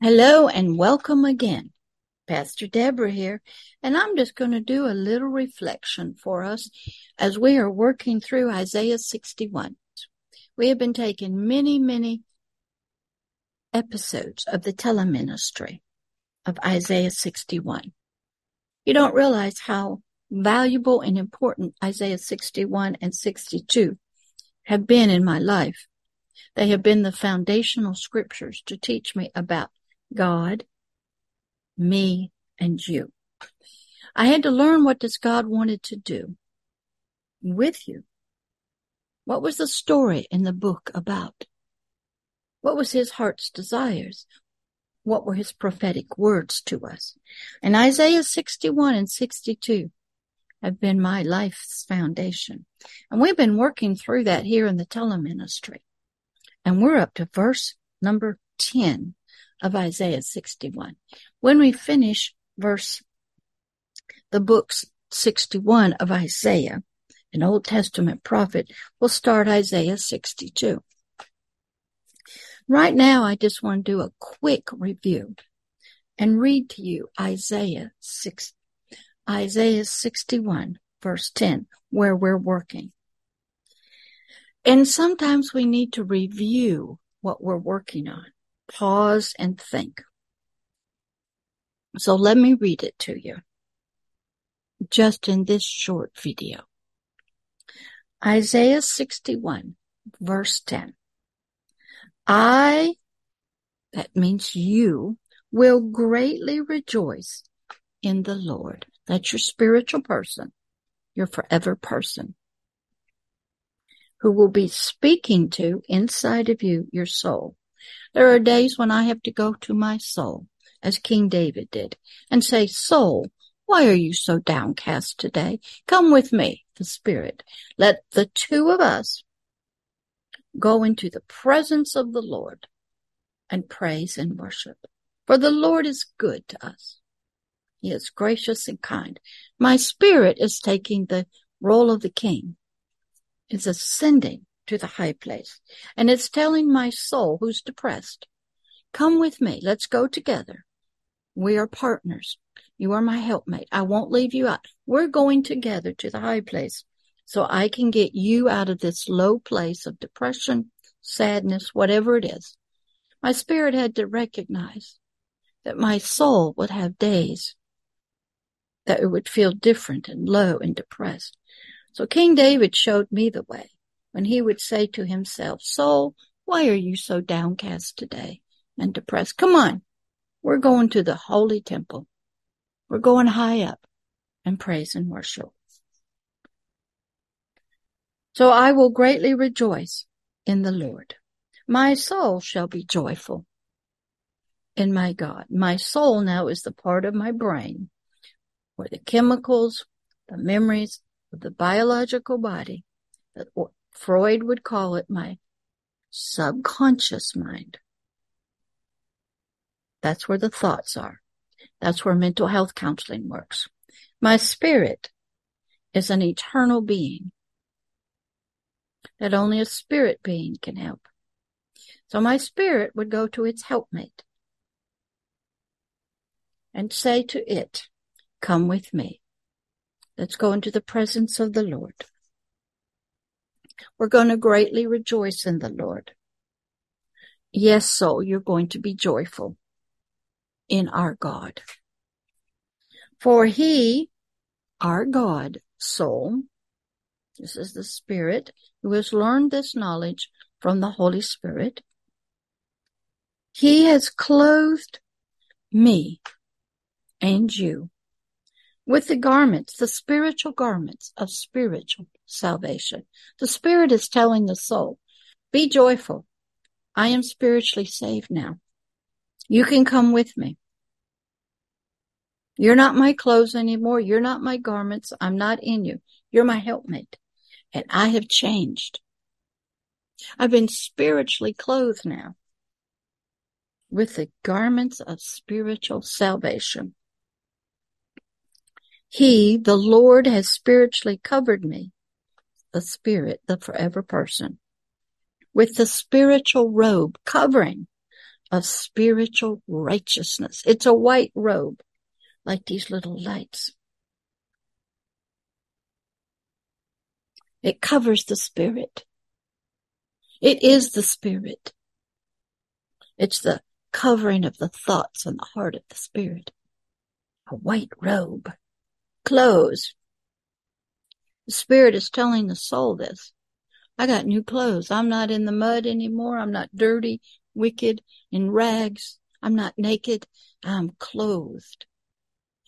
Hello and welcome again. Pastor Deborah here, and I'm just going to do a little reflection for us as we are working through Isaiah 61. We have been taking many, many episodes of the teleministry of Isaiah 61. You don't realize how valuable and important Isaiah 61 and 62 have been in my life. They have been the foundational scriptures to teach me about God, me, and you. I had to learn what does God wanted to do with you. What was the story in the book about? What was his heart's desires? What were his prophetic words to us? And Isaiah 61 and 62 have been my life's foundation. And we've been working through that here in the teleministry. And we're up to verse number 10 of Isaiah 61. When we finish verse, the books 61 of Isaiah, an Old Testament prophet, we'll start Isaiah 62. Right now, I just want to do a quick review and read to you Isaiah 6, Isaiah 61 verse 10, where we're working. And sometimes we need to review what we're working on, pause and think. So let me read it to you just in this short video. Isaiah 61 verse 10. I, that means you, will greatly rejoice in the Lord. That's your spiritual person, your forever person, who will be speaking to inside of you, your soul. There are days when I have to go to my soul, as King David did, and say, Soul, why are you so downcast today? Come with me, the Spirit. Let the two of us go into the presence of the Lord and praise and worship. For the Lord is good to us. He is gracious and kind. My spirit is taking the role of the king. It's ascending to the high place. And it's telling my soul who's depressed, come with me. Let's go together. We are partners. You are my helpmate. I won't leave you out. We're going together to the high place so I can get you out of this low place of depression, sadness, whatever it is. My spirit had to recognize that my soul would have days that it would feel different and low and depressed. So King David showed me the way when he would say to himself, Soul, why are you so downcast today and depressed? Come on. We're going to the holy temple. We're going high up and praise and worship. So I will greatly rejoice in the Lord. My soul shall be joyful in my God. My soul now is the part of my brain where the chemicals, the memories of the biological body, Freud would call it my subconscious mind. That's where the thoughts are. That's where mental health counseling works. My spirit is an eternal being that only a spirit being can help. So my spirit would go to its helpmate and say to it, come with me. Let's go into the presence of the Lord. We're going to greatly rejoice in the Lord. Yes, soul, you're going to be joyful in our God. For he, our God, soul, this is the Spirit who has learned this knowledge from the Holy Spirit. He has clothed me and you with the garments, the spiritual garments of spiritual salvation. The Spirit is telling the soul, be joyful. I am spiritually saved now. You can come with me. You're not my clothes anymore. You're not my garments. I'm not in you. You're my helpmate and I have changed. I've been spiritually clothed now with the garments of spiritual salvation. He, the Lord, has spiritually covered me, the spirit, the forever person, with the spiritual robe covering of spiritual righteousness. It's a white robe, like these little lights. It covers the spirit. It is the spirit. It's the covering of the thoughts and the heart of the spirit. A white robe, clothes. The spirit is telling the soul this. I got new clothes. I'm not in the mud anymore. I'm not dirty, wicked, in rags. I'm not naked. I'm clothed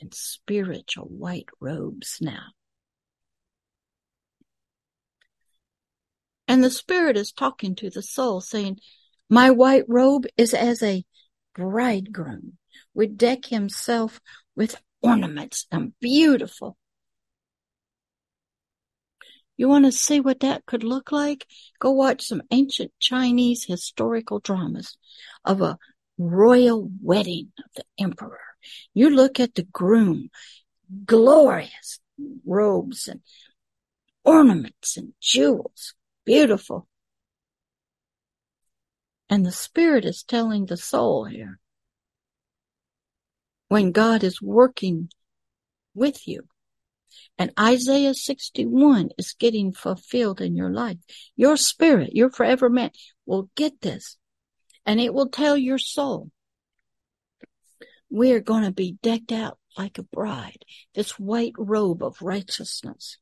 in spiritual white robes now. And the spirit is talking to the soul saying, my white robe is as a bridegroom would deck himself with ornaments and beautiful. You want to see what that could look like? Go watch some ancient Chinese historical dramas of a royal wedding of the emperor. You look at the groom, glorious robes and ornaments and jewels, beautiful. And the Spirit is telling the soul here when God is working with you. And Isaiah 61 is getting fulfilled in your life. Your spirit, your forever man will get this and it will tell your soul, we are going to be decked out like a bride, this white robe of righteousness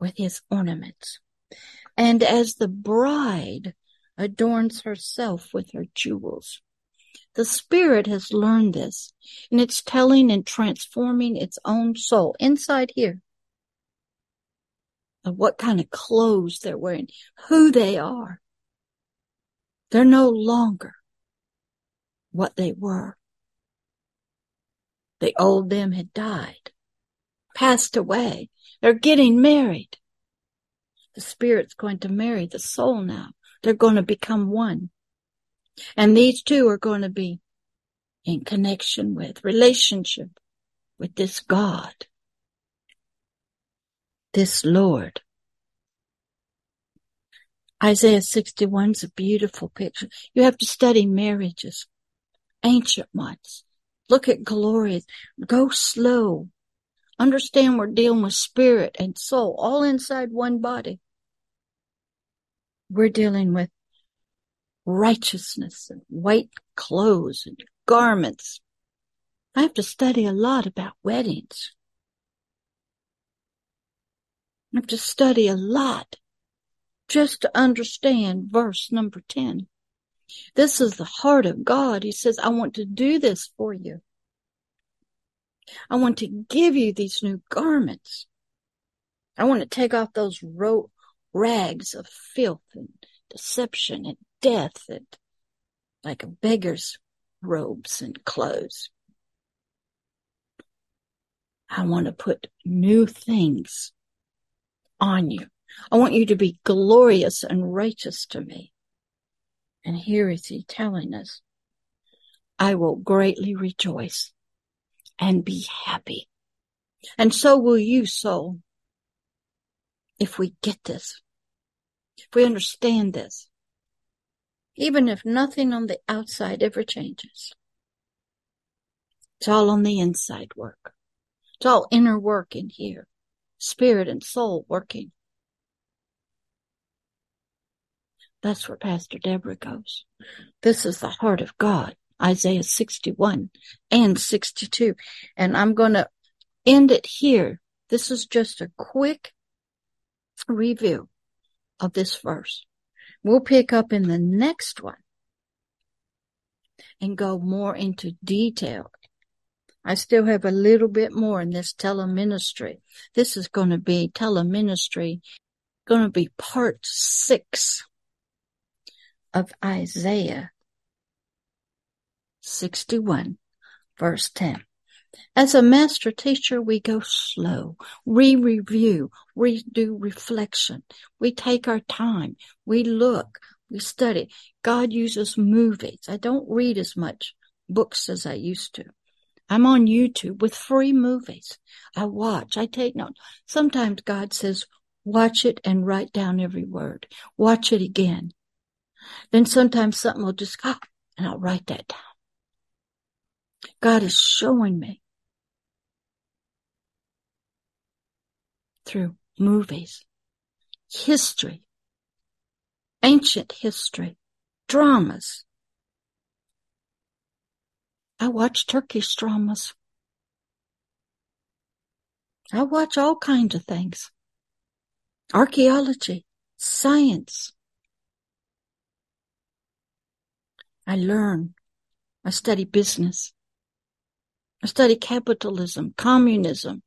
with his ornaments. And as the bride adorns herself with her jewels. The spirit has learned this and it's telling and transforming its own soul inside here of what kind of clothes they're wearing, who they are. They're no longer what they were. The old them had died, passed away. They're getting married. The spirit's going to marry the soul now. They're going to become one. And these two are going to be in connection with, relationship with this God, this Lord. Isaiah 61 is a beautiful picture. You have to study marriages, ancient ones. Look at glorious. Go slow. Understand we're dealing with spirit and soul all inside one body. We're dealing with righteousness and white clothes and garments. I have to study a lot about weddings. I have to study a lot just to understand verse number 10. This is the heart of God. He says, I want to do this for you. I want to give you these new garments. I want to take off those ro- rags of filth and deception and death and like a beggar's robes and clothes. I want to put new things on you. I want you to be glorious and righteous to me. And here is he telling us, I will greatly rejoice and be happy. And so will you, soul, if we get this, if we understand this, even if nothing on the outside ever changes. It's all on the inside work. It's all inner work in here, spirit and soul working. That's where Pastor Deborah goes. This is the heart of God, Isaiah 61 and 62. And I'm going to end it here. This is just a quick review of this verse. We'll pick up in the next one and go more into detail. I still have a little bit more in this teleministry. This is going to be teleministry, going to be part six of Isaiah 61 verse 10. As a master teacher, we go slow. We review. We do reflection. We take our time. We look. We study. God uses movies. I don't read as much books as I used to. I'm on YouTube with free movies. I watch. I take notes. Sometimes God says, watch it and write down every word. Watch it again. Then sometimes something will just, oh, And I'll write that down. God is showing me through movies, history, ancient history, dramas. I watch Turkish dramas. I watch all kinds of things. Archaeology, science. I learn. I study business. I study capitalism, communism.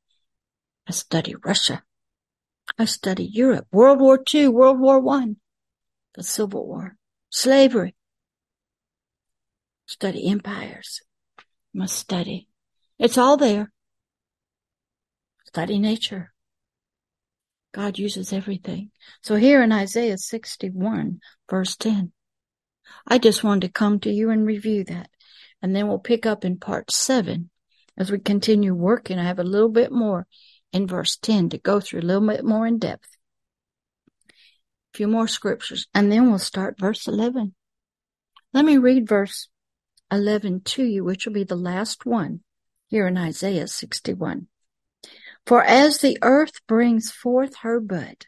I study Russia. I study Europe, World War II, World War One, the Civil War, slavery. Study empires. Must study. It's all there. Study nature. God uses everything. So here in Isaiah 61, verse 10, I just wanted to come to you and review that. And then we'll pick up in part seven as we continue working. I have a little bit more in verse 10 to go through a little bit more in depth. A few more scriptures, and then we'll start verse 11. Let me read verse 11 to you, which will be the last one here in Isaiah 61. For as the earth brings forth her bud,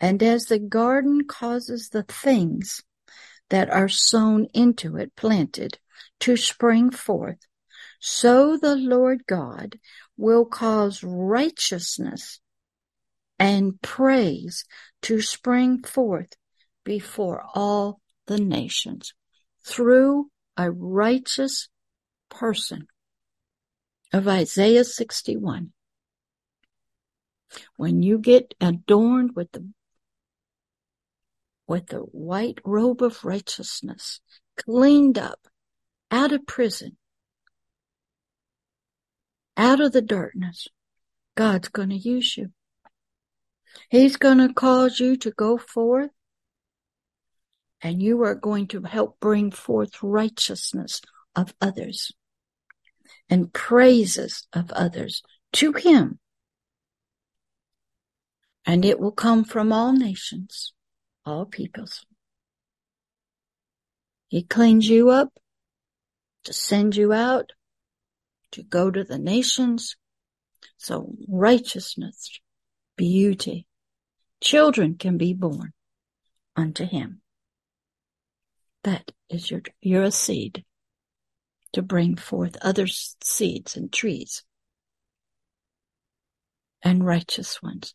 and as the garden causes the things that are sown into it, planted, to spring forth, so the Lord God will cause righteousness and praise to spring forth before all the nations through a righteous person of Isaiah 61. When you get adorned with the with the white robe of righteousness, cleaned up, out of prison, out of the darkness, God's going to use you. He's going to cause you to go forth and you are going to help bring forth righteousness of others and praises of others to him. And it will come from all nations, all peoples. He cleans you up to send you out to go to the nations. So righteousness, beauty, children can be born unto him. That is your, you're a seed to bring forth other seeds and trees and righteous ones.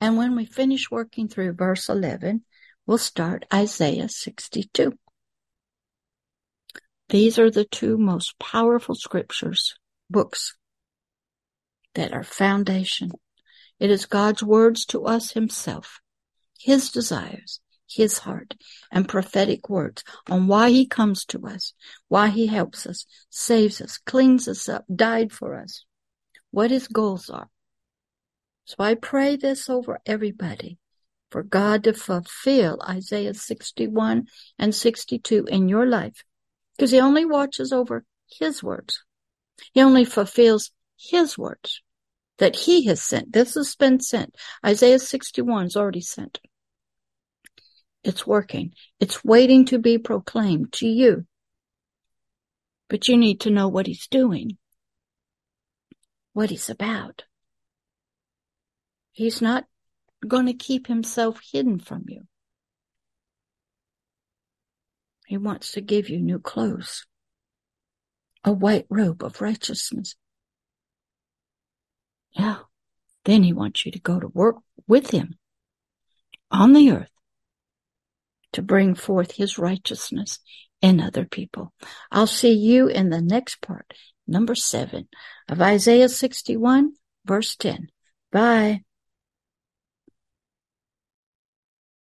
And when we finish working through verse 11, we'll start Isaiah 62. These are the two most powerful scriptures, books that are foundation. It is God's words to us himself, his desires, his heart, and prophetic words on why he comes to us, why he helps us, saves us, cleans us up, died for us, what his goals are. So I pray this over everybody for God to fulfill Isaiah 61 and 62 in your life because he only watches over his words. He only fulfills his words that he has sent. This has been sent. Isaiah 61 is already sent. It's working. It's waiting to be proclaimed to you. But you need to know what he's doing, what he's about. He's not going to keep himself hidden from you. He wants to give you new clothes, a white robe of righteousness. Yeah. Then he wants you to go to work with him on the earth to bring forth his righteousness in other people. I'll see you in the next part, number seven of Isaiah 61, verse 10. Bye.